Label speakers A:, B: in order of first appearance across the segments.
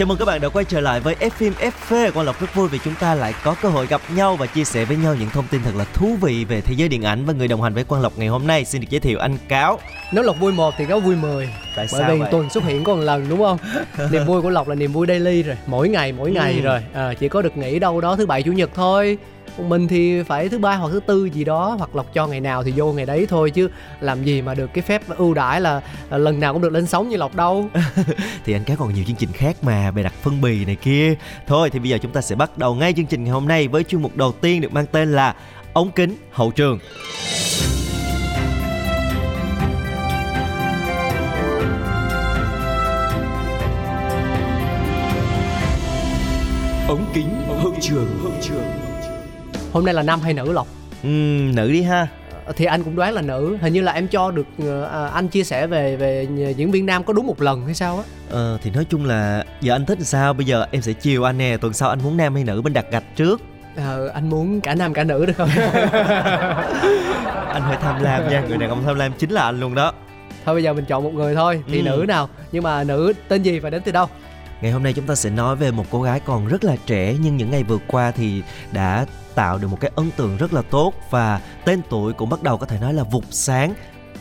A: Chào mừng các bạn đã quay trở lại với F phim FV. Quang Lộc rất vui vì chúng ta lại có cơ hội gặp nhau và chia sẻ với nhau những thông tin thật là thú vị về thế giới điện ảnh và người đồng hành với Quang Lộc ngày hôm nay xin được giới thiệu anh Cáo.
B: Nếu Lộc vui một thì có vui 10
A: Tại
B: Bởi
A: sao
B: vì
A: vậy?
B: tuần xuất hiện có một lần đúng không Niềm vui của Lộc là niềm vui daily rồi Mỗi ngày mỗi ngày
A: Ừ.
B: rồi à, Chỉ có được nghỉ đâu đó thứ bảy chủ nhật thôi Mình thì phải thứ ba hoặc thứ tư gì đó Hoặc Lộc cho ngày nào thì vô ngày đấy thôi Chứ làm gì mà được cái phép ưu đãi là, lần nào cũng được lên sóng như Lộc đâu
A: Thì anh Cáo còn nhiều chương trình khác mà về đặt phân bì này kia. Thôi thì bây giờ chúng ta sẽ bắt đầu ngay chương trình ngày hôm nay với chuyên mục đầu tiên được mang tên là ống kính hậu trường.
C: ống kính hậu trường hậu trường
B: Hôm nay là nam hay nữ Lộc?
A: Ừm, nữ đi ha.
B: Ờ, thì anh cũng đoán là nữ. Hình như là em cho được à, anh chia sẻ về về diễn viên nam có đúng một lần hay sao á?
A: Ờ, thì nói chung là giờ anh thích sao? Bây giờ em sẽ chiều anh nè tuần sau anh muốn nam hay nữ bên đặt gạch trước.
B: Ờ, anh muốn cả nam cả nữ được không?
A: Anh hơi tham lam nha người đàn ông tham lam chính là anh luôn đó.
B: Thôi bây giờ mình chọn một người thôi thì
A: Ừ.
B: nữ nào? Nhưng mà nữ tên gì và đến từ đâu
A: Ngày hôm nay chúng ta sẽ nói về một cô gái còn rất là trẻ nhưng những ngày vừa qua thì đã tạo được một cái ấn tượng rất là tốt và tên tuổi cũng bắt đầu có thể nói là vụt sáng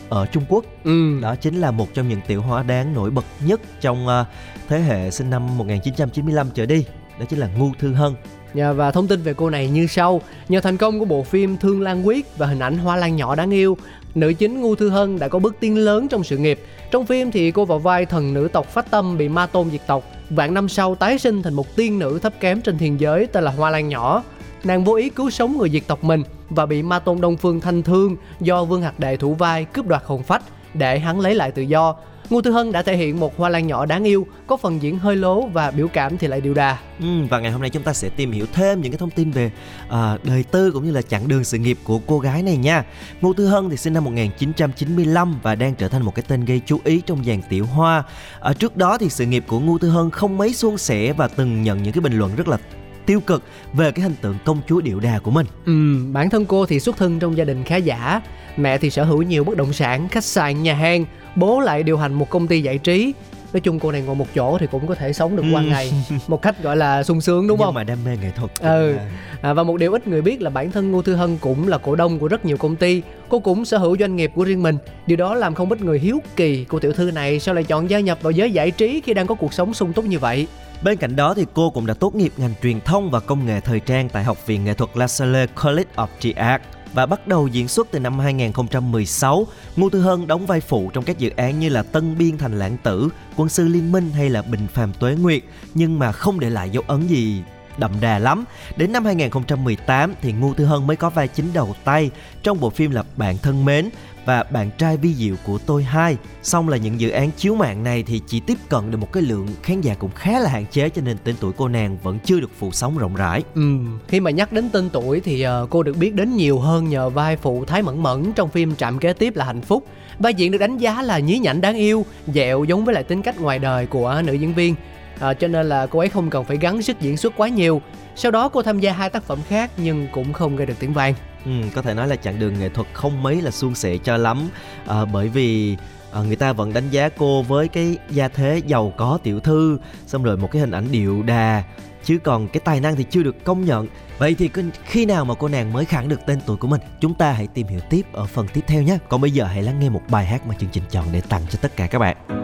A: ở Trung Quốc.
B: ừ
A: Đó chính là một trong những tiểu hoa đáng nổi bật nhất trong ờ, thế hệ sinh năm 1995 trở đi. Đó chính là Ngu Thư Hân.
B: Dạ, và thông tin về cô này như sau Nhờ thành công của bộ phim Thương Lan Quyết và hình ảnh Hoa Lan nhỏ đáng yêu Nữ chính Ngu Thư Hân đã có bước tiến lớn trong sự nghiệp. Trong phim thì cô vào vai thần nữ tộc Phát Tâm bị ma tôn diệt tộc. Vạn năm sau, tái sinh thành một tiên nữ thấp kém trên thiên giới tên là Hoa Lan nhỏ. Nàng vô ý cứu sống người diệt tộc mình Và bị ma tôn Đông Phương thanh thương do Vương Hạc Đệ thủ vai cướp đoạt hồn phách Để hắn lấy lại tự do. Ngô Tư Hân đã thể hiện một hoa lan nhỏ đáng yêu, có phần diễn hơi lố và biểu cảm thì lại điệu đà.
A: Ừ, và ngày hôm nay chúng ta sẽ tìm hiểu thêm những cái thông tin về à, đời tư cũng như là chặng đường sự nghiệp của cô gái này nha. Ngô Tư Hân thì sinh năm 1995 và đang trở thành một cái tên gây chú ý trong dàn tiểu hoa. Ở trước đó thì sự nghiệp của Ngô Tư Hân không mấy suôn sẻ và từng nhận những cái bình luận rất là tiêu cực về cái hình tượng công chúa điệu đà của mình.
B: Ừm, bản thân cô thì xuất thân trong gia đình khá giả, mẹ thì sở hữu nhiều bất động sản, khách sạn, nhà hàng, bố lại điều hành một công ty giải trí. Nói chung cô này ngồi một chỗ thì cũng có thể sống được qua
A: Ừm.
B: ngày một cách gọi là sung sướng đúng
A: Nhưng
B: không?
A: mà đam mê nghệ thuật.
B: Ừ.
A: là-
B: À, và một điều ít người biết là bản thân Ngô Thư Hân cũng là cổ đông của rất nhiều công ty. Cô cũng sở hữu doanh nghiệp của riêng mình. Điều đó làm không ít người hiếu kỳ cô tiểu thư này sao lại chọn gia nhập vào giới giải trí khi đang có cuộc sống sung túc như vậy.
A: Bên cạnh đó thì cô cũng đã tốt nghiệp ngành truyền thông và công nghệ thời trang tại Học viện Nghệ thuật La Salle College of the Arts và bắt đầu diễn xuất từ năm 2016. Ngô Tư Hân đóng vai phụ trong các dự án như là Tân Biên Thành Lãng Tử, Quân sư Liên Minh hay là Bình Phàm Tuế Nguyệt nhưng mà không để lại dấu ấn gì đậm đà lắm. Đến năm 2018 thì Ngô Tư Hân mới có vai chính đầu tay trong bộ phim là Bạn thân mến và Bạn trai vi diệu của tôi hai. Xong là những dự án chiếu mạng này thì chỉ tiếp cận được một cái lượng khán giả cũng khá là hạn chế cho nên tên tuổi cô nàng vẫn chưa được phủ sóng rộng rãi.
B: Ừ, khi mà nhắc đến tên tuổi thì ờ, cô được biết đến nhiều hơn nhờ vai phụ Thái Mẫn Mẫn trong phim Trạm kế tiếp là Hạnh Phúc. Vai diễn được đánh giá là nhí nhảnh đáng yêu, dẹo giống với lại tính cách ngoài đời của nữ diễn viên. À, cho nên là cô ấy không cần phải gắng sức diễn xuất quá nhiều. Sau đó cô tham gia hai tác phẩm khác nhưng cũng không gây được tiếng vang.
A: Ừ, có thể nói là chặng đường nghệ thuật không mấy là suôn sẻ cho lắm à, bởi vì à, người ta vẫn đánh giá cô với cái gia thế giàu có tiểu thư xong rồi một cái hình ảnh điệu đà chứ còn cái tài năng thì chưa được công nhận vậy thì khi nào mà cô nàng mới khẳng được tên tuổi của mình chúng ta hãy tìm hiểu tiếp ở phần tiếp theo nhé còn bây giờ hãy lắng nghe một bài hát mà chương trình chọn để tặng cho tất cả các bạn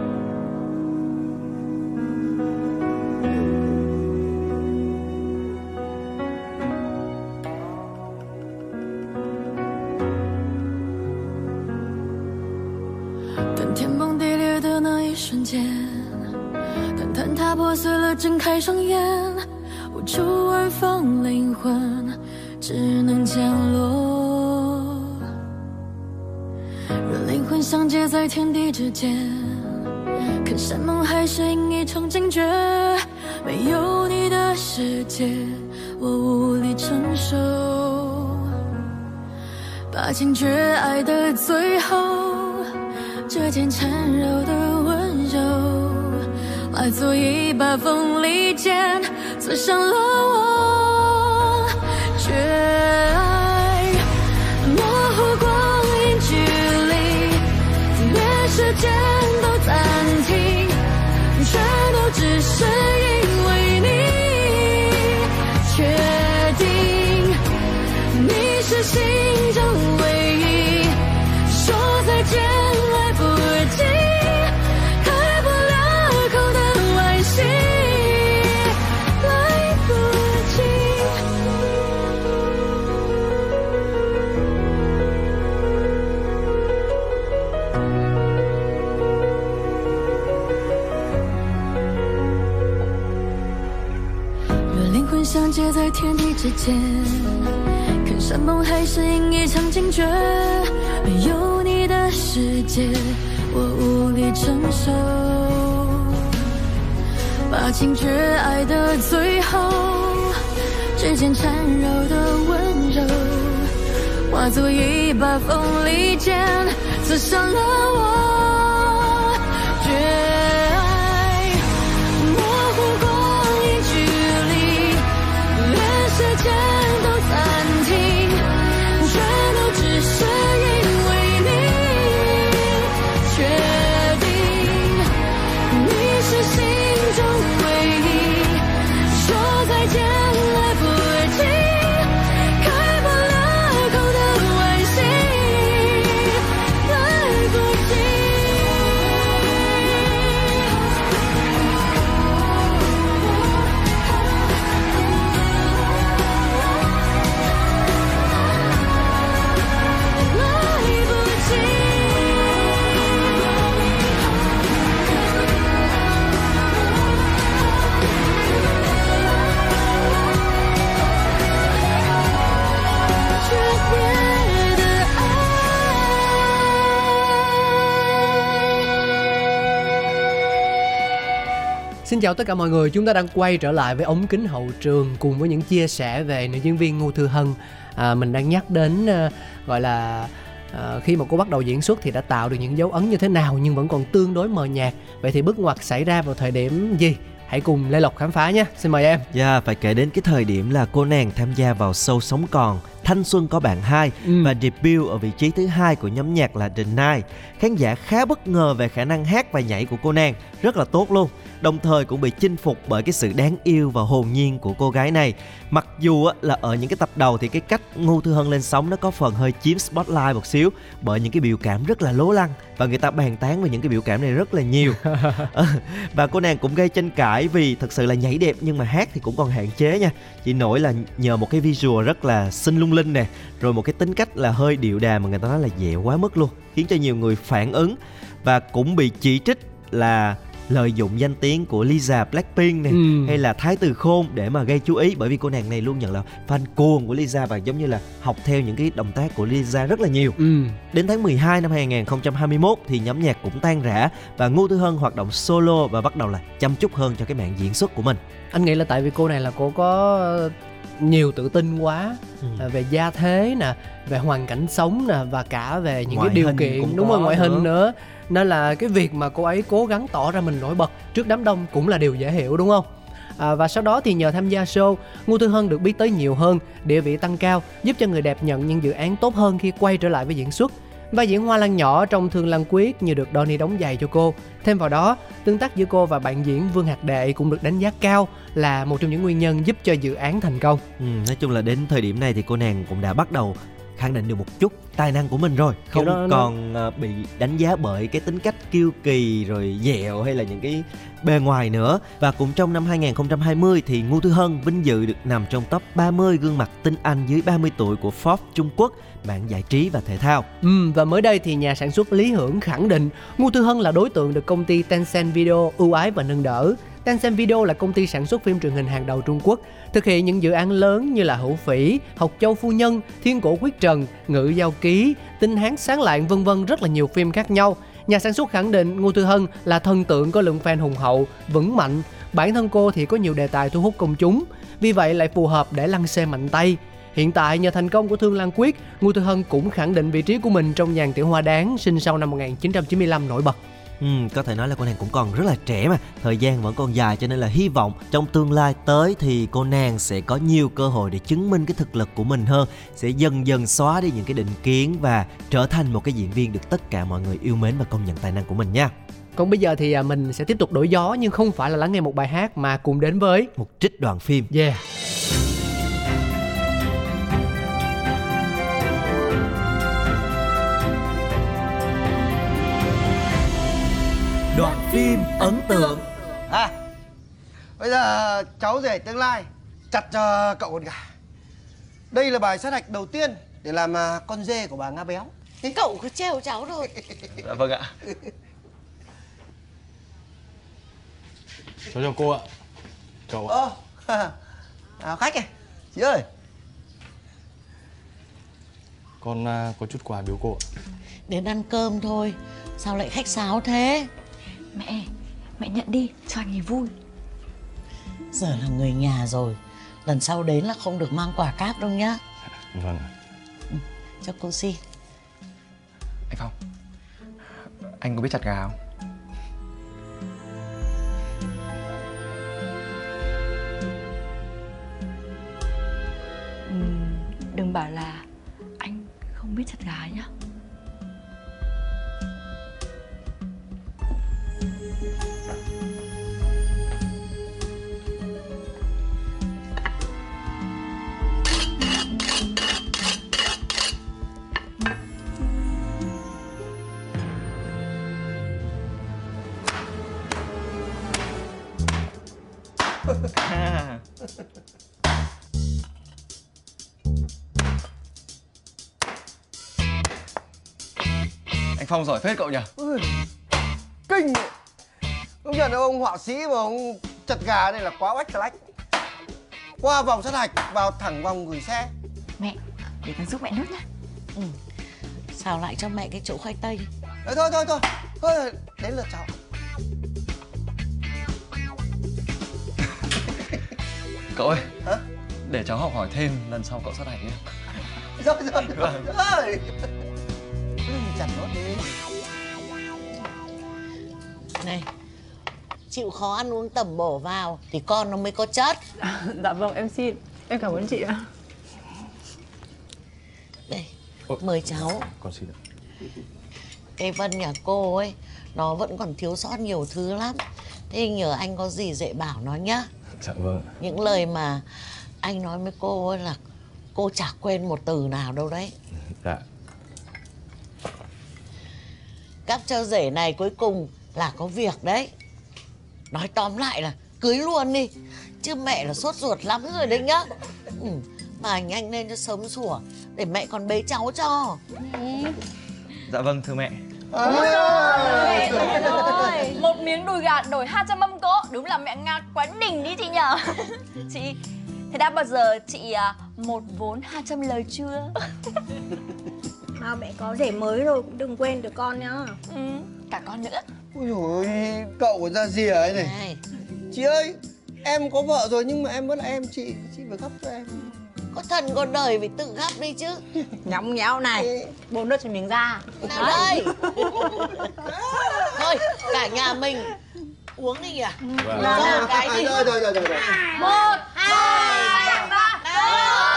D: 一把锋利剑，刺伤了我。绝时间，看山盟海誓应一场惊觉，没有你的世界，我无力承受。把情绝爱的最后，指尖缠绕的温柔，化作一把锋利剑，刺伤了我。
B: Xin chào tất cả mọi người, chúng ta đang quay trở lại với ống kính hậu trường cùng với những chia sẻ về nữ diễn viên Ngô Thư Hân. À, mình đang nhắc đến à, gọi là à, khi mà cô bắt đầu diễn xuất thì đã tạo được những dấu ấn như thế nào nhưng vẫn còn tương đối mờ nhạt. Vậy thì bước ngoặt xảy ra vào thời điểm gì? Hãy cùng Lê Lộc khám phá nhé. Xin mời em.
A: Dạ, phải kể đến cái thời điểm là cô nàng tham gia vào show Sống Còn Thanh Xuân có bạn hai
B: Ừ.
A: và debut ở vị trí thứ hai của nhóm nhạc là The Night. Khán giả khá bất ngờ về khả năng hát và nhảy của cô nàng, rất là tốt luôn. Đồng thời cũng bị chinh phục bởi cái sự đáng yêu và hồn nhiên của cô gái này. Mặc dù là ở những cái tập đầu thì cái cách Ngô Thư Hân lên sóng nó có phần hơi chiếm spotlight một xíu bởi những cái biểu cảm rất là lố lăng và người ta bàn tán về những cái biểu cảm này rất là nhiều. Ờ, và cô nàng cũng gây tranh cãi vì thật sự là nhảy đẹp nhưng mà hát thì cũng còn hạn chế nha chỉ nổi là nhờ một cái visual rất là xinh lung linh nè rồi một cái tính cách là hơi điệu đà mà người ta nói là dẻo quá mức luôn khiến cho nhiều người phản ứng và cũng bị chỉ trích là lợi dụng danh tiếng của Lisa Blackpink này
B: Ừ.
A: hay là Thái Từ Khôn để mà gây chú ý bởi vì cô nàng này luôn nhận là fan cuồng của Lisa và giống như là học theo những cái động tác của Lisa rất là nhiều
B: Ừ.
A: Đến tháng 12 năm 2021 thì nhóm nhạc cũng tan rã và Ngô Tư Hân hoạt động solo và bắt đầu là chăm chút hơn cho cái màn diễn xuất của mình.
B: Anh nghĩ là tại vì cô này là cô có nhiều tự tin quá
A: Ừ.
B: à, về gia thế nè về hoàn cảnh sống nè và cả về những
A: Ngoại
B: cái điều kiện đúng rồi ngoại hình
A: nữa.
B: nữa nên là cái việc mà cô ấy cố gắng tỏ ra mình nổi bật trước đám đông cũng là điều dễ hiểu đúng không À, và sau đó thì nhờ tham gia show, Ngô Thư Hân được biết tới nhiều hơn, địa vị tăng cao, giúp cho người đẹp nhận những dự án tốt hơn khi quay trở lại với diễn xuất. Vai diễn Hoa Lan nhỏ trong Thương Lan Quyết như được Donnie đóng giày cho cô. Thêm vào đó, tương tác giữa cô và bạn diễn Vương Hạc Đệ cũng được đánh giá cao là một trong những nguyên nhân giúp cho dự án thành công.
A: Ừ, nói chung là đến thời điểm này thì cô nàng cũng đã bắt đầu khẳng định được một chút tài năng của mình rồi. Không
B: đó nó-
A: còn ờ, bị đánh giá bởi cái tính cách kiêu kỳ rồi dẹo hay là những cái bề ngoài nữa. Và cũng trong năm 2020 thì Ngô Thư Hân vinh dự được nằm trong top 30 gương mặt tinh anh dưới 30 tuổi của Forbes Trung Quốc mảng giải trí và thể thao.
B: Ừ, và mới đây thì nhà sản xuất Lý Hưởng khẳng định Ngô Thư Hân là đối tượng được công ty Tencent Video ưu ái và nâng đỡ. Tencent Video là công ty sản xuất phim truyền hình hàng đầu Trung Quốc, thực hiện những dự án lớn như là Hữu Phỉ, Học Châu Phu Nhân, Thiên Cổ Quyết Trần, Ngự Giao Ký, Tinh Hán Sáng Lạng vân vân rất là nhiều phim khác nhau. Nhà sản xuất khẳng định Ngô Tư Hân là thần tượng có lượng fan hùng hậu, vững mạnh. Bản thân cô thì có nhiều đề tài thu hút công chúng, vì vậy lại phù hợp để lăn xe mạnh tay. Hiện tại nhờ thành công của Thương Lan Quyết, Ngô Tư Hân cũng khẳng định vị trí của mình trong dàn tiểu hoa đáng sinh sau năm 1995 nổi bật.
A: Ừ, có thể nói là cô nàng cũng còn rất là trẻ mà. Thời gian vẫn còn dài cho nên là hy vọng trong tương lai tới thì cô nàng sẽ có nhiều cơ hội để chứng minh cái thực lực của mình hơn sẽ dần dần xóa đi những cái định kiến và trở thành một cái diễn viên được tất cả mọi người yêu mến và công nhận tài năng của mình nha.
B: Còn bây giờ thì à, mình sẽ tiếp tục đổi gió nhưng không phải là lắng nghe một bài hát mà cùng đến với
A: một trích đoạn phim.
B: Yeah
A: phim ấn tượng.
E: À bây giờ cháu rể tương lai chặt cho cậu con gà đây là bài sát hạch đầu tiên để làm à, con dê của bà nga béo.
F: Cậu cứ trêu cháu rồi.
G: Dạ vâng ạ. Cháu chào cô ạ.
E: Cậu ạ. Ờ à, khách này. Chị ơi.
G: Con à, có chút quà biếu cô ạ.
F: Đến ăn cơm thôi. Sao lại khách sáo thế
H: Mẹ, mẹ nhận đi, cho anh ấy vui.
F: Giờ là người nhà rồi Lần sau đến là không được mang quà cáp đâu nhá.
G: Vâng.
F: Ừ, Cho cô xin.
G: Anh Phong Anh có biết chặt gà không?
H: ừ, Đừng bảo là anh không biết chặt gà nhá
G: Phong giỏi phết cậu nhỉ?
E: Ui, kinh Công nhận ông họa sĩ mà ông chặt gà này là quá oách lách. Qua vòng sát hạch vào thẳng vòng gửi xe.
H: Mẹ, để con giúp mẹ nước nhá.
F: Ừ. Xào lại cho mẹ cái chỗ khoai tây.
E: Đấy, Thôi thôi. Thôi Thôi đến lượt cháu.
G: Cậu ơi Hả? Để cháu học hỏi thêm lần sau cậu sát hạch nhé.
E: Rồi rồi. Vâng. rồi Đi
F: Này Chịu khó ăn uống tẩm bổ vào Thì con nó mới có chất.
I: À, Dạ vâng em xin. Em cảm ơn chị ạ.
F: Đây Mời cháu.
G: Con xin ạ.
F: Cái Vân nhà cô ấy Nó vẫn còn thiếu sót nhiều thứ lắm. Thế nhờ anh có gì dạy bảo nó nhá.
G: Dạ vâng
F: Những lời mà anh nói với cô ấy là Cô chả quên một từ nào đâu đấy.
G: Dạ
F: Cắp cho rể này cuối cùng là có việc đấy. Nói tóm lại là cưới luôn đi. Chứ mẹ là sốt ruột lắm rồi đấy nhá. Ừ, Mà nhanh lên cho sớm sủa Để mẹ còn bế cháu cho.
G: Ừ. Dạ vâng thưa mẹ.
J: Ôi trời ơi. Một miếng đùi gà đổi 200 mâm cỗ. Đúng là mẹ ngạc quá đỉnh đi chị nhở Chị Thế đã bao giờ chị à, một vốn 200 lời chưa?
K: Mà mẹ có rể mới rồi cũng đừng quên được con nhá.
J: Ừ, cả con nữa.
E: Ôi dồi cậu còn ra gì ấy này. này. Chị ơi, em có vợ rồi nhưng mà em vẫn là em chị Chị phải gấp cho em.
F: Có thần có đời phải tự gấp đi chứ.
I: Nhõng nhẽo này Bồn nước cho miếng ra
F: Nào đây. Thôi, cả nhà mình uống đi à
E: vâng. Rồi, cái đi Rồi, rồi, rồi, rồi.
J: Một, hai, ba. Âm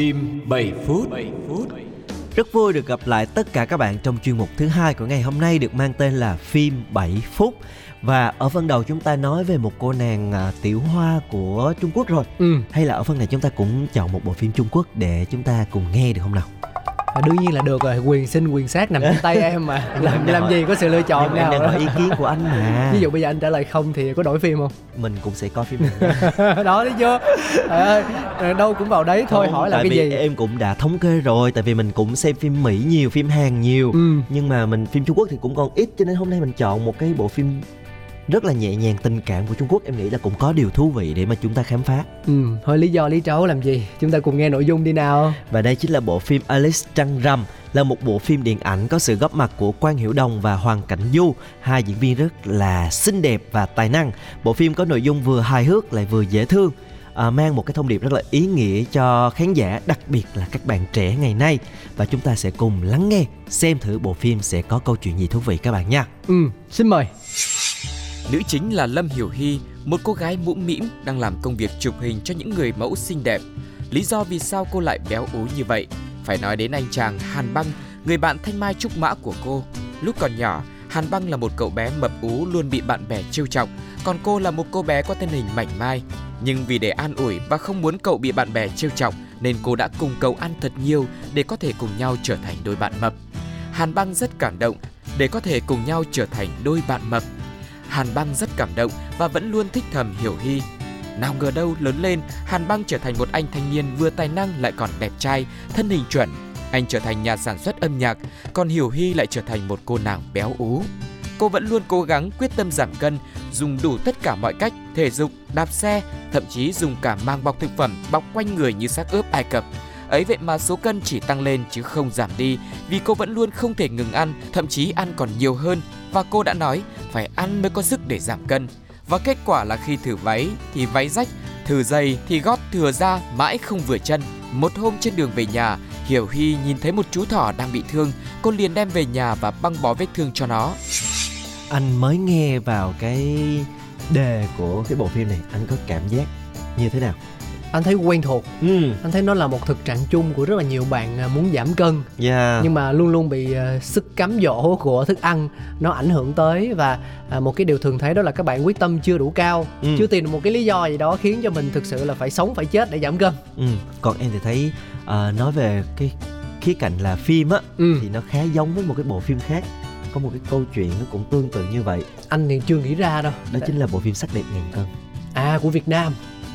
C: Phim 7 phút. 7 phút
A: Rất vui được gặp lại tất cả các bạn trong chuyên mục thứ hai của ngày hôm nay được mang tên là phim 7 phút. Và ở phần đầu chúng ta nói về một cô nàng à, tiểu hoa của Trung Quốc rồi.
B: Ừ.
A: hay là ở phần này chúng ta cũng chọn một bộ phim Trung Quốc để chúng ta cùng nghe được không nào
B: à, đương nhiên là được rồi quyền sinh quyền sát nằm trong tay em mà. Làm làm gì có sự lựa chọn
A: Nhưng mà em
B: nào
A: đang hỏi ý kiến của anh mà.
B: Ví dụ bây giờ anh trả lời không thì có đổi phim không?
A: Mình cũng sẽ coi phim
B: đó thấy chưa ơi, đâu cũng vào đấy thôi
A: Không,
B: hỏi là
A: tại
B: cái
A: vì
B: gì?
A: em cũng đã thống kê rồi tại vì mình cũng xem phim mỹ nhiều phim hàn nhiều.
B: Ừ.
A: nhưng mà mình phim trung quốc thì cũng còn ít cho nên hôm nay mình chọn một cái bộ phim rất là nhẹ nhàng tình cảm của Trung Quốc em nghĩ là cũng có điều thú vị để mà chúng ta khám phá.
B: Ừ thôi lý do lý trấu làm gì? Chúng ta cùng nghe nội dung đi nào.
A: Và đây chính là bộ phim Alice Trăng Rằm là một bộ phim điện ảnh có sự góp mặt của Quang Hiểu Đồng và Hoàng Cảnh Du hai diễn viên rất là xinh đẹp và tài năng. Bộ phim có nội dung vừa hài hước lại vừa dễ thương à, mang một cái thông điệp rất là ý nghĩa cho khán giả đặc biệt là các bạn trẻ ngày nay. Và chúng ta sẽ cùng lắng nghe xem thử bộ phim sẽ có câu chuyện gì thú vị các bạn nha.
B: Ừ xin mời
L: Nữ chính là Lâm Hiểu Hy, một cô gái mũm mĩm đang làm công việc chụp hình cho những người mẫu xinh đẹp. Lý do vì sao cô lại béo ú như vậy? Phải nói đến anh chàng Hàn Băng, người bạn thanh mai trúc mã của cô. Lúc còn nhỏ, Hàn Băng là một cậu bé mập ú luôn bị bạn bè trêu chọc, còn cô là một cô bé có thân hình mảnh mai. Nhưng vì để an ủi và không muốn cậu bị bạn bè trêu chọc nên cô đã cùng cậu ăn thật nhiều để có thể cùng nhau trở thành đôi bạn mập. Hàn Băng rất cảm động để có thể cùng nhau trở thành đôi bạn mập. Hàn Băng rất cảm động và vẫn luôn thích thầm Hiểu Hy. Nào ngờ đâu lớn lên, Hàn Băng trở thành một anh thanh niên vừa tài năng lại còn đẹp trai, thân hình chuẩn. Anh trở thành nhà sản xuất âm nhạc, còn Hiểu Hy lại trở thành một cô nàng béo ú. Cô vẫn luôn cố gắng quyết tâm giảm cân, dùng đủ tất cả mọi cách, thể dục, đạp xe, thậm chí dùng cả mang bọc thực phẩm bọc quanh người như xác ướp Ai Cập. Ấy vậy mà số cân chỉ tăng lên chứ không giảm đi vì cô vẫn luôn không thể ngừng ăn, thậm chí ăn còn nhiều hơn và cô đã nói phải ăn mới có sức để giảm cân. Và kết quả là khi thử váy thì váy rách, thử giày thì gót thừa ra mãi không vừa chân. Một hôm trên đường về nhà, Hiểu Hy nhìn thấy một chú thỏ đang bị thương, cô liền đem về nhà và băng bó vết thương cho nó.
A: anh mới nghe vào cái đề của cái bộ phim này anh có cảm giác như thế nào
B: anh thấy quen thuộc.
A: Ừ.
B: Anh thấy nó là một thực trạng chung của rất là nhiều bạn à, muốn giảm cân.
A: Yeah.
B: nhưng mà luôn luôn bị à, sức cám dỗ của thức ăn nó ảnh hưởng tới và à, một cái điều thường thấy đó là các bạn quyết tâm chưa đủ cao
A: Ừ.
B: chưa tìm được một cái lý do gì đó khiến cho mình thực sự là phải sống phải chết để giảm cân.
A: Ừ. Còn em thì thấy ờ, nói về cái khía cạnh là phim á
B: ừ.
A: thì nó khá giống với một cái bộ phim khác. Có một cái câu chuyện nó cũng tương tự như vậy.
B: Anh thì chưa nghĩ ra đâu.
A: Đó chính là bộ phim sắc đẹp ngàn cân.
B: À của việt nam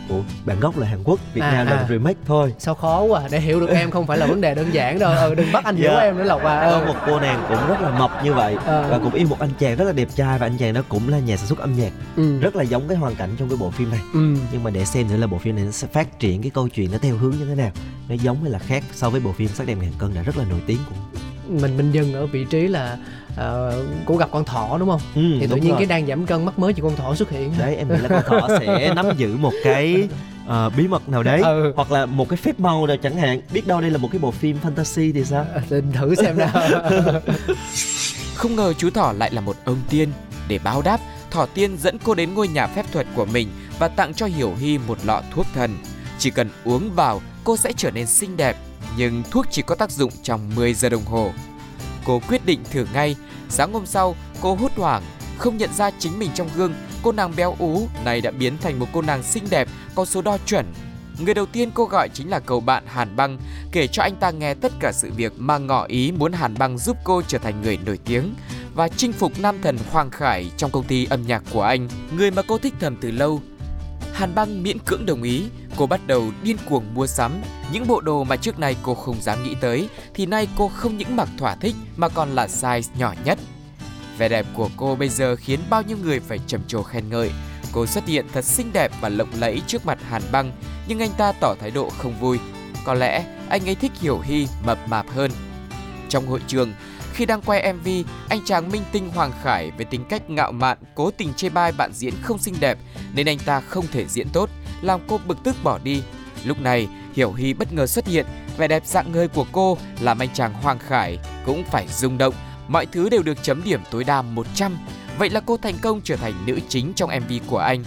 A: của bản gốc là Hàn Quốc Việt
B: À,
A: Nam là
B: à.
A: một remake thôi
B: sao khó quá để hiểu được em không phải là vấn đề đơn giản đâu ừ, đừng bắt anh hiểu
A: Dạ.
B: em nữa lộc à
A: có
B: ừ.
A: một cô nàng cũng rất là mập như vậy
B: Ờ.
A: và cũng yêu một anh chàng rất là đẹp trai và anh chàng đó cũng là nhà sản xuất âm nhạc
B: Ừ.
A: rất là giống cái hoàn cảnh trong cái bộ phim này
B: Ừ.
A: nhưng mà để xem thử là bộ phim này nó sẽ phát triển cái câu chuyện nó theo hướng như thế nào nó giống hay là khác so với bộ phim sắc đẹp ngàn cân đã rất là nổi tiếng của
B: mình mình dừng ở vị trí là uh, cô gặp con thỏ đúng không
A: ừ,
B: thì tự nhiên
A: rồi.
B: cái đang giảm cân mắc mới chỉ con thỏ xuất hiện
A: đấy em nghĩ là con thỏ sẽ nắm giữ một cái ờ, bí mật nào đấy
B: Ừ.
A: hoặc là một cái phép màu nào chẳng hạn biết đâu đây là một cái bộ phim fantasy thì sao
B: Thì thử xem nào
L: Không ngờ chú thỏ lại là một ông tiên. Để báo đáp, thỏ tiên dẫn cô đến ngôi nhà phép thuật của mình và tặng cho Hiểu Hy một lọ thuốc thần. Chỉ cần uống vào, cô sẽ trở nên xinh đẹp. Nhưng thuốc chỉ có tác dụng trong 10 giờ đồng hồ. Cô quyết định thử ngay. Sáng hôm sau, cô hốt hoảng, không nhận ra chính mình trong gương. Cô nàng béo ú này đã biến thành một cô nàng xinh đẹp, có số đo chuẩn. Người đầu tiên cô gọi chính là cậu bạn Hàn Băng, kể cho anh ta nghe tất cả sự việc mà ngỏ ý muốn Hàn Băng giúp cô trở thành người nổi tiếng và chinh phục nam thần Hoàng Khải trong công ty âm nhạc của anh, người mà cô thích thầm từ lâu. Hàn Băng miễn cưỡng đồng ý, cô bắt đầu điên cuồng mua sắm những bộ đồ mà trước nay cô không dám nghĩ tới thì nay cô không những mặc thỏa thích mà còn là size nhỏ nhất. Vẻ đẹp của cô bây giờ khiến bao nhiêu người phải trầm trồ khen ngợi. Cô xuất hiện thật xinh đẹp và lộng lẫy trước mặt Hàn Băng, nhưng anh ta tỏ thái độ không vui. Có lẽ anh ấy thích Hiểu Hy mập mạp hơn. Trong hội trường, khi đang quay MV, anh chàng minh tinh Hoàng Khải với tính cách ngạo mạn cố tình chê bai bạn diễn không xinh đẹp nên anh ta không thể diễn tốt, làm cô bực tức bỏ đi. Lúc này, Hiểu Hy bất ngờ xuất hiện, vẻ đẹp dạng người của cô làm anh chàng Hoàng Khải cũng phải rung động, mọi thứ đều được chấm điểm tối đa 100. Vậy là cô thành công trở thành nữ chính trong MV của anh.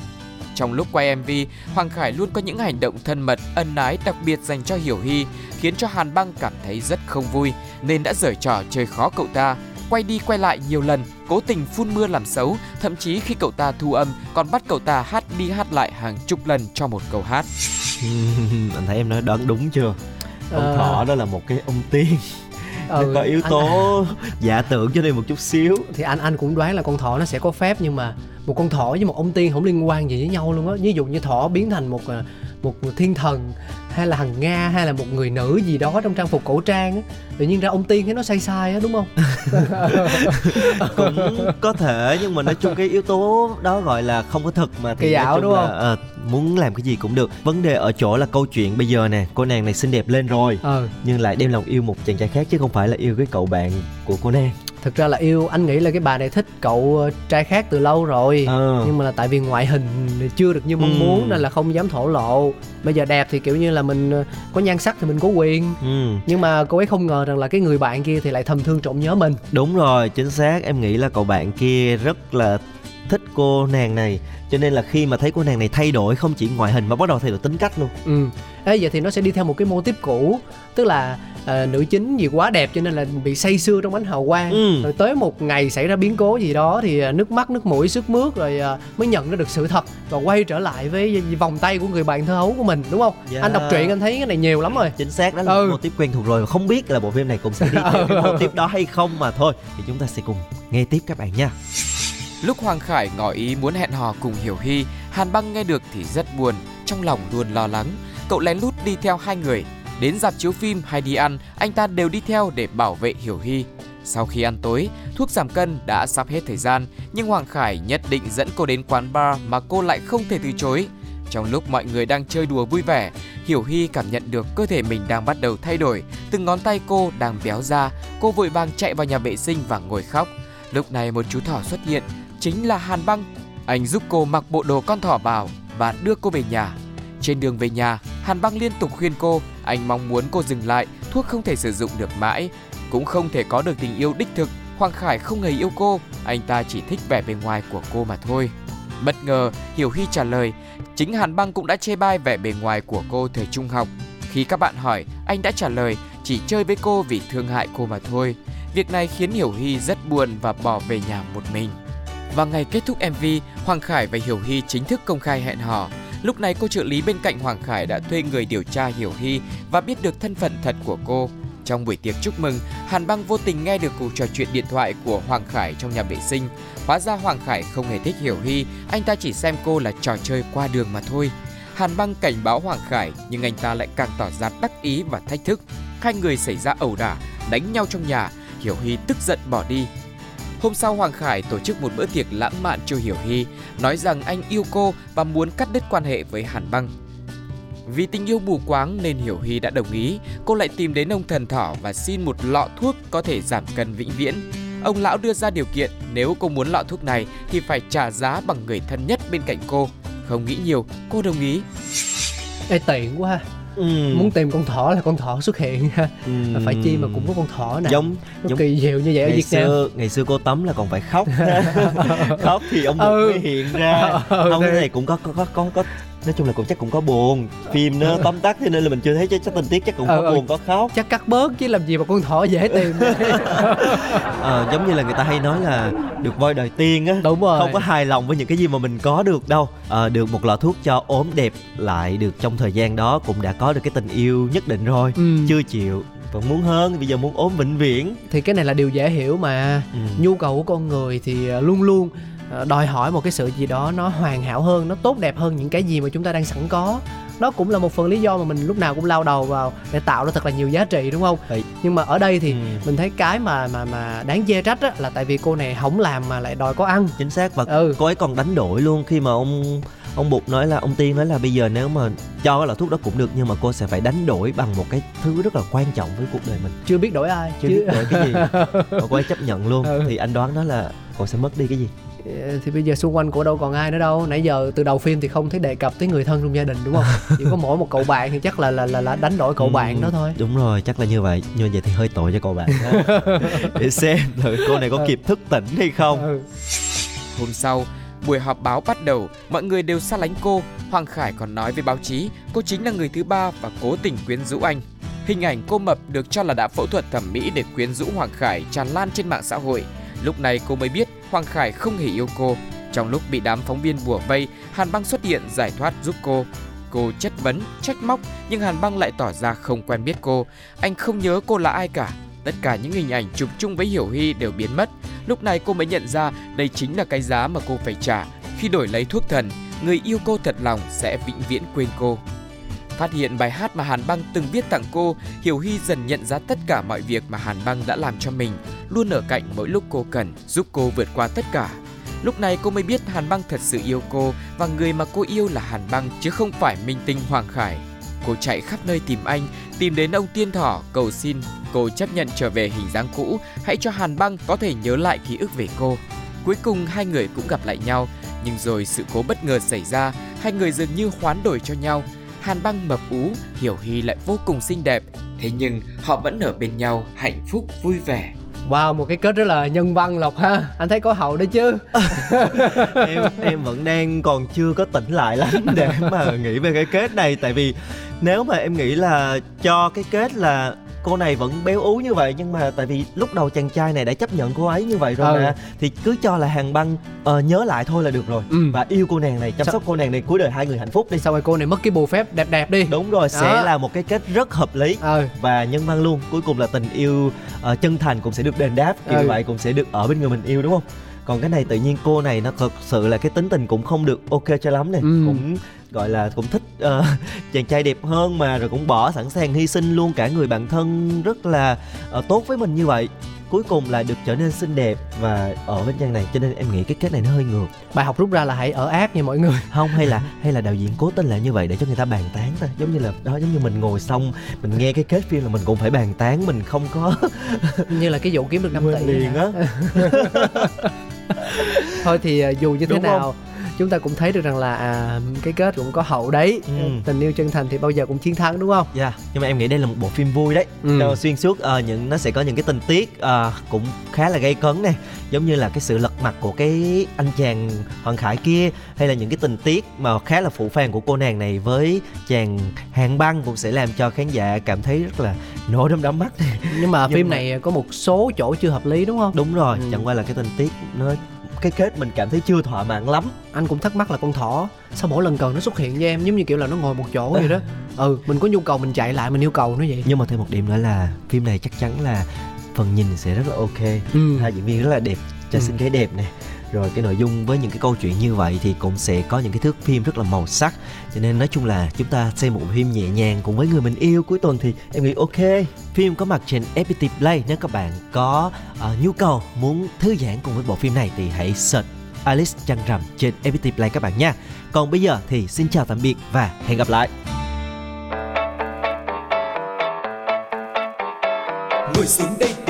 L: Trong lúc quay MV, Hoàng Khải luôn có những hành động thân mật, ân ái đặc biệt dành cho Hiểu Hy, khiến cho Hàn Băng cảm thấy rất không vui, nên đã giở trò chơi khó cậu ta. Quay đi quay lại nhiều lần, cố tình phun mưa làm xấu, thậm chí khi cậu ta thu âm còn bắt cậu ta hát đi hát lại hàng chục lần cho một câu hát.
A: anh thấy em nói đoán đúng chưa ông
B: Ờ.
A: thỏ đó là một cái ông tiên nó có yếu
B: anh-
A: tố giả tưởng cho nên một chút xíu
B: thì anh anh cũng đoán là con thỏ nó sẽ có phép nhưng mà một con thỏ với một ông tiên không liên quan gì với nhau luôn á. Ví dụ như thỏ biến thành một à, một thiên thần hay là hằng nga hay là một người nữ gì đó trong trang phục cổ trang á. Tự nhiên ra ông tiên thấy nó sai sai á đúng không?
A: Cũng có thể nhưng mà nói chung cái yếu tố đó gọi là không có thật mà thì
B: Kỳ ảo đúng
A: là,
B: không?
A: ờ, muốn làm cái gì cũng được. Vấn đề ở chỗ là câu chuyện bây giờ nè cô nàng này xinh đẹp lên rồi
B: ờ
A: nhưng lại đem lòng yêu một chàng trai khác chứ không phải là yêu cái cậu bạn của cô nàng
B: thực ra là yêu anh nghĩ là cái bà này thích cậu ờ, trai khác từ lâu rồi
A: Ờ.
B: nhưng mà là tại vì ngoại hình chưa được như mong
A: Ừ.
B: muốn nên là không dám thổ lộ bây giờ đẹp thì kiểu như là mình ờ, có nhan sắc thì mình có quyền
A: ừ.
B: nhưng mà cô ấy không ngờ rằng là cái người bạn kia thì lại thầm thương trộm nhớ mình
A: đúng rồi chính xác em nghĩ là cậu bạn kia rất là thích cô nàng này. Cho nên là khi mà thấy cô nàng này thay đổi không chỉ ngoại hình mà bắt đầu thay đổi tính cách luôn.
B: Ừ. Ê, vậy thì nó sẽ đi theo một cái mô típ cũ. Tức là ờ, nữ chính vì quá đẹp cho nên là bị say sưa trong ánh hào quang.
A: Ừ.
B: rồi tới một ngày xảy ra biến cố gì đó thì ờ, nước mắt nước mũi sức mướt rồi ờ, mới nhận ra được sự thật và quay trở lại với vòng tay của người bạn thơ hấu của mình đúng không?
A: Dạ.
B: anh đọc truyện anh thấy cái này nhiều lắm rồi.
A: Chính xác đó là
B: Ừ.
A: một mô típ quen thuộc rồi. Không biết là bộ phim này cũng sẽ đi theo cái mô típ đó hay không mà thôi. Thì chúng ta sẽ cùng nghe tiếp các bạn nha
L: Lúc Hoàng Khải ngỏ ý muốn hẹn hò cùng Hiểu Hy, Hàn Băng nghe được thì rất buồn, trong lòng luôn lo lắng. Cậu lén lút đi theo hai người. Đến dạp chiếu phim hay đi ăn, anh ta đều đi theo để bảo vệ Hiểu Hy. Sau khi ăn tối, thuốc giảm cân đã sắp hết thời gian, nhưng Hoàng Khải nhất định dẫn cô đến quán bar mà cô lại không thể từ chối. Trong lúc mọi người đang chơi đùa vui vẻ, Hiểu Hy cảm nhận được cơ thể mình đang bắt đầu thay đổi, từng ngón tay cô đang béo ra, cô vội vàng chạy vào nhà vệ sinh và ngồi khóc. Lúc này một chú thỏ xuất hiện, chính là Hàn Băng. Anh giúp cô mặc bộ đồ con thỏ vào và đưa cô về nhà. Trên đường về nhà, Hàn Băng liên tục khuyên cô, anh mong muốn cô dừng lại, thuốc không thể sử dụng được mãi, cũng không thể có được tình yêu đích thực. Hoàng Khải không hề yêu cô, anh ta chỉ thích vẻ bề ngoài của cô mà thôi. Bất ngờ, Hiểu Hy trả lời, chính Hàn Băng cũng đã chê bai vẻ bề ngoài của cô thời trung học. Khi các bạn hỏi, anh đã trả lời chỉ chơi với cô vì thương hại cô mà thôi. Việc này khiến Hiểu Hy rất buồn và bỏ về nhà một mình. Và ngày kết thúc MV, Hoàng Khải và Hiểu Hy chính thức công khai hẹn hò. Lúc này cô trợ lý bên cạnh Hoàng Khải đã thuê người điều tra Hiểu Hy và biết được thân phận thật của cô. Trong buổi tiệc chúc mừng, Hàn Băng vô tình nghe được cuộc trò chuyện điện thoại của Hoàng Khải trong nhà vệ sinh. Hóa ra Hoàng Khải không hề thích Hiểu Hy, anh ta chỉ xem cô là trò chơi qua đường mà thôi. Hàn Băng cảnh báo Hoàng Khải nhưng anh ta lại càng tỏ ra đắc ý và thách thức. Hai người xảy ra ẩu đả, đánh nhau trong nhà, Hiểu Hy tức giận bỏ đi. Hôm sau Hoàng Khải tổ chức một bữa tiệc lãng mạn cho Hiểu Hy, nói rằng anh yêu cô và muốn cắt đứt quan hệ với Hàn Băng. Vì tình yêu mù quáng nên Hiểu Hy đã đồng ý, cô lại tìm đến ông thần thỏ và xin một lọ thuốc có thể giảm cân vĩnh viễn. Ông lão đưa ra điều kiện nếu cô muốn lọ thuốc này thì phải trả giá bằng người thân nhất bên cạnh cô. Không nghĩ nhiều, cô đồng ý.
B: Ê tẩy quá
A: ừ.
B: muốn tìm con thỏ là con thỏ xuất hiện ha
A: Ừ.
B: Mà phải chi mà cũng có con thỏ nè
A: giống
B: nó
A: giống
B: kỳ diệu như vậy ở Việt Nam
A: xưa ngày xưa cô tắm là còn phải khóc khóc thì ông
B: Ừ.
A: mới hiện ra
B: Ừ,
A: không cái này cũng có có có có, có nói chung là cũng chắc cũng có buồn. Phim nó tóm tắt thế nên là mình chưa thấy chắc, chắc tình tiết chắc cũng có
B: ừ.
A: buồn có khóc.
B: chắc cắt bớt chứ làm gì mà con thỏ dễ tìm.
A: Ờ, giống như là người ta hay nói là được voi đời tiên á.
B: Đúng rồi.
A: Không có hài lòng với những cái gì mà mình có được đâu. Ờ, được một lọ thuốc cho ốm đẹp lại được trong thời gian đó cũng đã có được cái tình yêu nhất định rồi.
B: Ừ.
A: chưa chịu vẫn muốn hơn bây giờ muốn ốm vĩnh viễn.
B: Thì cái này là điều dễ hiểu mà.
A: Ừ.
B: nhu cầu của con người thì à, luôn luôn. à, đòi hỏi một cái sự gì đó nó hoàn hảo hơn nó tốt đẹp hơn những cái gì mà chúng ta đang sẵn có. Đó cũng là một phần lý do mà mình lúc nào cũng lao đầu vào để tạo ra thật là nhiều giá trị đúng không?
A: Vậy.
B: nhưng mà ở đây thì
A: Ừ.
B: mình thấy cái mà mà mà đáng chê trách á, là tại vì cô này không làm mà lại đòi có ăn.
A: Chính xác và
B: ừ.
A: cô ấy còn đánh đổi luôn khi mà ông ông bụt nói là ông tiên nói là bây giờ nếu mà cho cái lọ thuốc đó cũng được nhưng mà cô sẽ phải đánh đổi bằng một cái thứ rất là quan trọng với cuộc đời mình.
B: Chưa biết đổi ai
A: chưa biết đổi cái gì. Mà cô ấy chấp nhận luôn.
B: Ừ.
A: thì anh đoán đó là cô sẽ mất đi cái gì?
B: Ờ, thì bây giờ xung quanh của đâu còn ai nữa đâu nãy giờ từ đầu phim thì không thấy đề cập tới người thân trong gia đình đúng không chỉ có mỗi một cậu bạn thì chắc là là là, là đánh đổi cậu
A: Ừ,
B: bạn đó thôi
A: đúng rồi chắc là như vậy như vậy thì hơi tội cho cậu bạn đó. để xem thử cô này có kịp thức tỉnh hay không
B: ừ.
L: Hôm sau, buổi họp báo bắt đầu, mọi người đều xa lánh cô. Hoàng Khải còn nói với báo chí, cô chính là người thứ ba và cố tình quyến rũ anh. Hình ảnh cô mập được cho là đã phẫu thuật thẩm mỹ để quyến rũ Hoàng Khải tràn lan trên mạng xã hội. Lúc này cô mới biết Hoàng Khải không hề yêu cô. Trong lúc bị đám phóng viên bùa vây, Hàn Băng xuất hiện giải thoát giúp cô. Cô chất vấn, trách móc nhưng Hàn Băng lại tỏ ra không quen biết cô. Anh không nhớ cô là ai cả. Tất cả những hình ảnh chụp chung với Hiểu Hy đều biến mất. Lúc này cô mới nhận ra đây chính là cái giá mà cô phải trả khi đổi lấy thuốc thần. Người yêu cô thật lòng sẽ vĩnh viễn quên cô. Phát hiện bài hát mà Hàn Băng từng viết tặng cô, Hiểu Hy dần nhận ra tất cả mọi việc mà Hàn Băng đã làm cho mình, luôn ở cạnh mỗi lúc cô cần, giúp cô vượt qua tất cả. Lúc này cô mới biết Hàn Băng thật sự yêu cô và người mà cô yêu là Hàn Băng chứ không phải minh tinh Hoàng Khải. Cô chạy khắp nơi tìm anh, tìm đến ông Tiên Thỏ cầu xin cô chấp nhận trở về hình dáng cũ, hãy cho Hàn Băng có thể nhớ lại ký ức về cô. Cuối cùng hai người cũng gặp lại nhau, nhưng rồi sự cố bất ngờ xảy ra, hai người dường như hoán đổi cho nhau. Hàn Băng mập ú, Hiểu Hy lại vô cùng xinh đẹp, thế nhưng họ vẫn ở bên nhau hạnh phúc vui vẻ.
B: Wow, một cái kết rất là nhân văn Lộc ha. Anh thấy có hậu đấy chứ.
A: Em em vẫn đang còn chưa có tỉnh lại lắm để mà nghĩ về cái kết này. Tại vì nếu mà em nghĩ là cho cái kết là cô này vẫn béo ú như vậy nhưng mà tại vì lúc đầu chàng trai này đã chấp nhận cô ấy như vậy rồi ừ. mà thì cứ cho là hàng băng uh, nhớ lại thôi là được rồi ừ. và yêu cô nàng này chăm sóc cô nàng này cuối đời hai người hạnh phúc
B: đi sau rồi cô này mất cái bù phép đẹp đẹp đi
A: đúng rồi Đó. sẽ là một cái kết rất hợp lý ừ. và nhân văn luôn cuối cùng là tình yêu uh, chân thành cũng sẽ được đền đáp kiểu ừ. vậy cũng sẽ được ở bên người mình yêu đúng không còn cái này tự nhiên cô này nó thật sự là cái tính tình cũng không được ok cho lắm này ừ. cũng gọi là cũng thích uh, chàng trai đẹp hơn mà rồi cũng bỏ sẵn sàng hy sinh luôn. Cả người bạn thân rất là uh, tốt với mình như vậy. Cuối cùng là được trở nên xinh đẹp và ở bên trang này. Cho nên em nghĩ cái kết này nó hơi ngược.
B: Bài học rút ra là hãy ở ác nha mọi người.
A: Không hay là hay là đạo diễn cố tình là như vậy để cho người ta bàn tán thôi giống như là đó giống như mình ngồi xong mình nghe cái kết phim là mình cũng phải bàn tán mình không có
B: như là cái vụ kiếm được 5 tỷ
A: liền á
B: thôi thì à, dù như thế Đúng nào không? Chúng ta cũng thấy được rằng là à, cái kết cũng có hậu đấy ừ. tình yêu chân thành thì bao giờ cũng chiến thắng đúng không
A: dạ yeah. nhưng mà em nghĩ đây là một bộ phim vui đấy ừ. xuyên suốt uh, những nó sẽ có những cái tình tiết uh, cũng khá là gây cấn này giống như là cái sự lật mặt của cái anh chàng hoàng khải kia hay là những cái tình tiết mà khá là phụ phàng của cô nàng này với chàng hàng băng cũng sẽ làm cho khán giả cảm thấy rất là nổi đom đóm mắt
B: nhưng mà nhưng phim mà... này có một số chỗ chưa hợp lý đúng không
A: đúng rồi ừ. chẳng qua là cái tình tiết nó cái kết mình cảm thấy chưa thỏa mãn lắm.
B: Anh cũng thắc mắc là con thỏ sao mỗi lần cần nó xuất hiện với em giống như kiểu là nó ngồi một chỗ vậy đó? Ừ mình có nhu cầu mình chạy lại mình yêu cầu nó vậy.
A: Nhưng mà thêm một điểm nữa là phim này chắc chắn là phần nhìn sẽ rất là ok. Ừ. hai diễn viên rất là đẹp trai ừ. xinh gái đẹp này rồi cái nội dung với những cái câu chuyện như vậy thì cũng sẽ có những cái thước phim rất là màu sắc. Cho nên nói chung là chúng ta xem một phim nhẹ nhàng cùng với người mình yêu cuối tuần thì em nghĩ ok. Phim có mặt trên FPT Play nếu các bạn. Có uh, nhu cầu muốn thư giãn cùng với bộ phim này thì hãy search Alice Trăng Rằm trên FPT Play các bạn nha. Còn bây giờ thì xin chào tạm biệt và hẹn gặp lại.
C: Ngồi xuống đây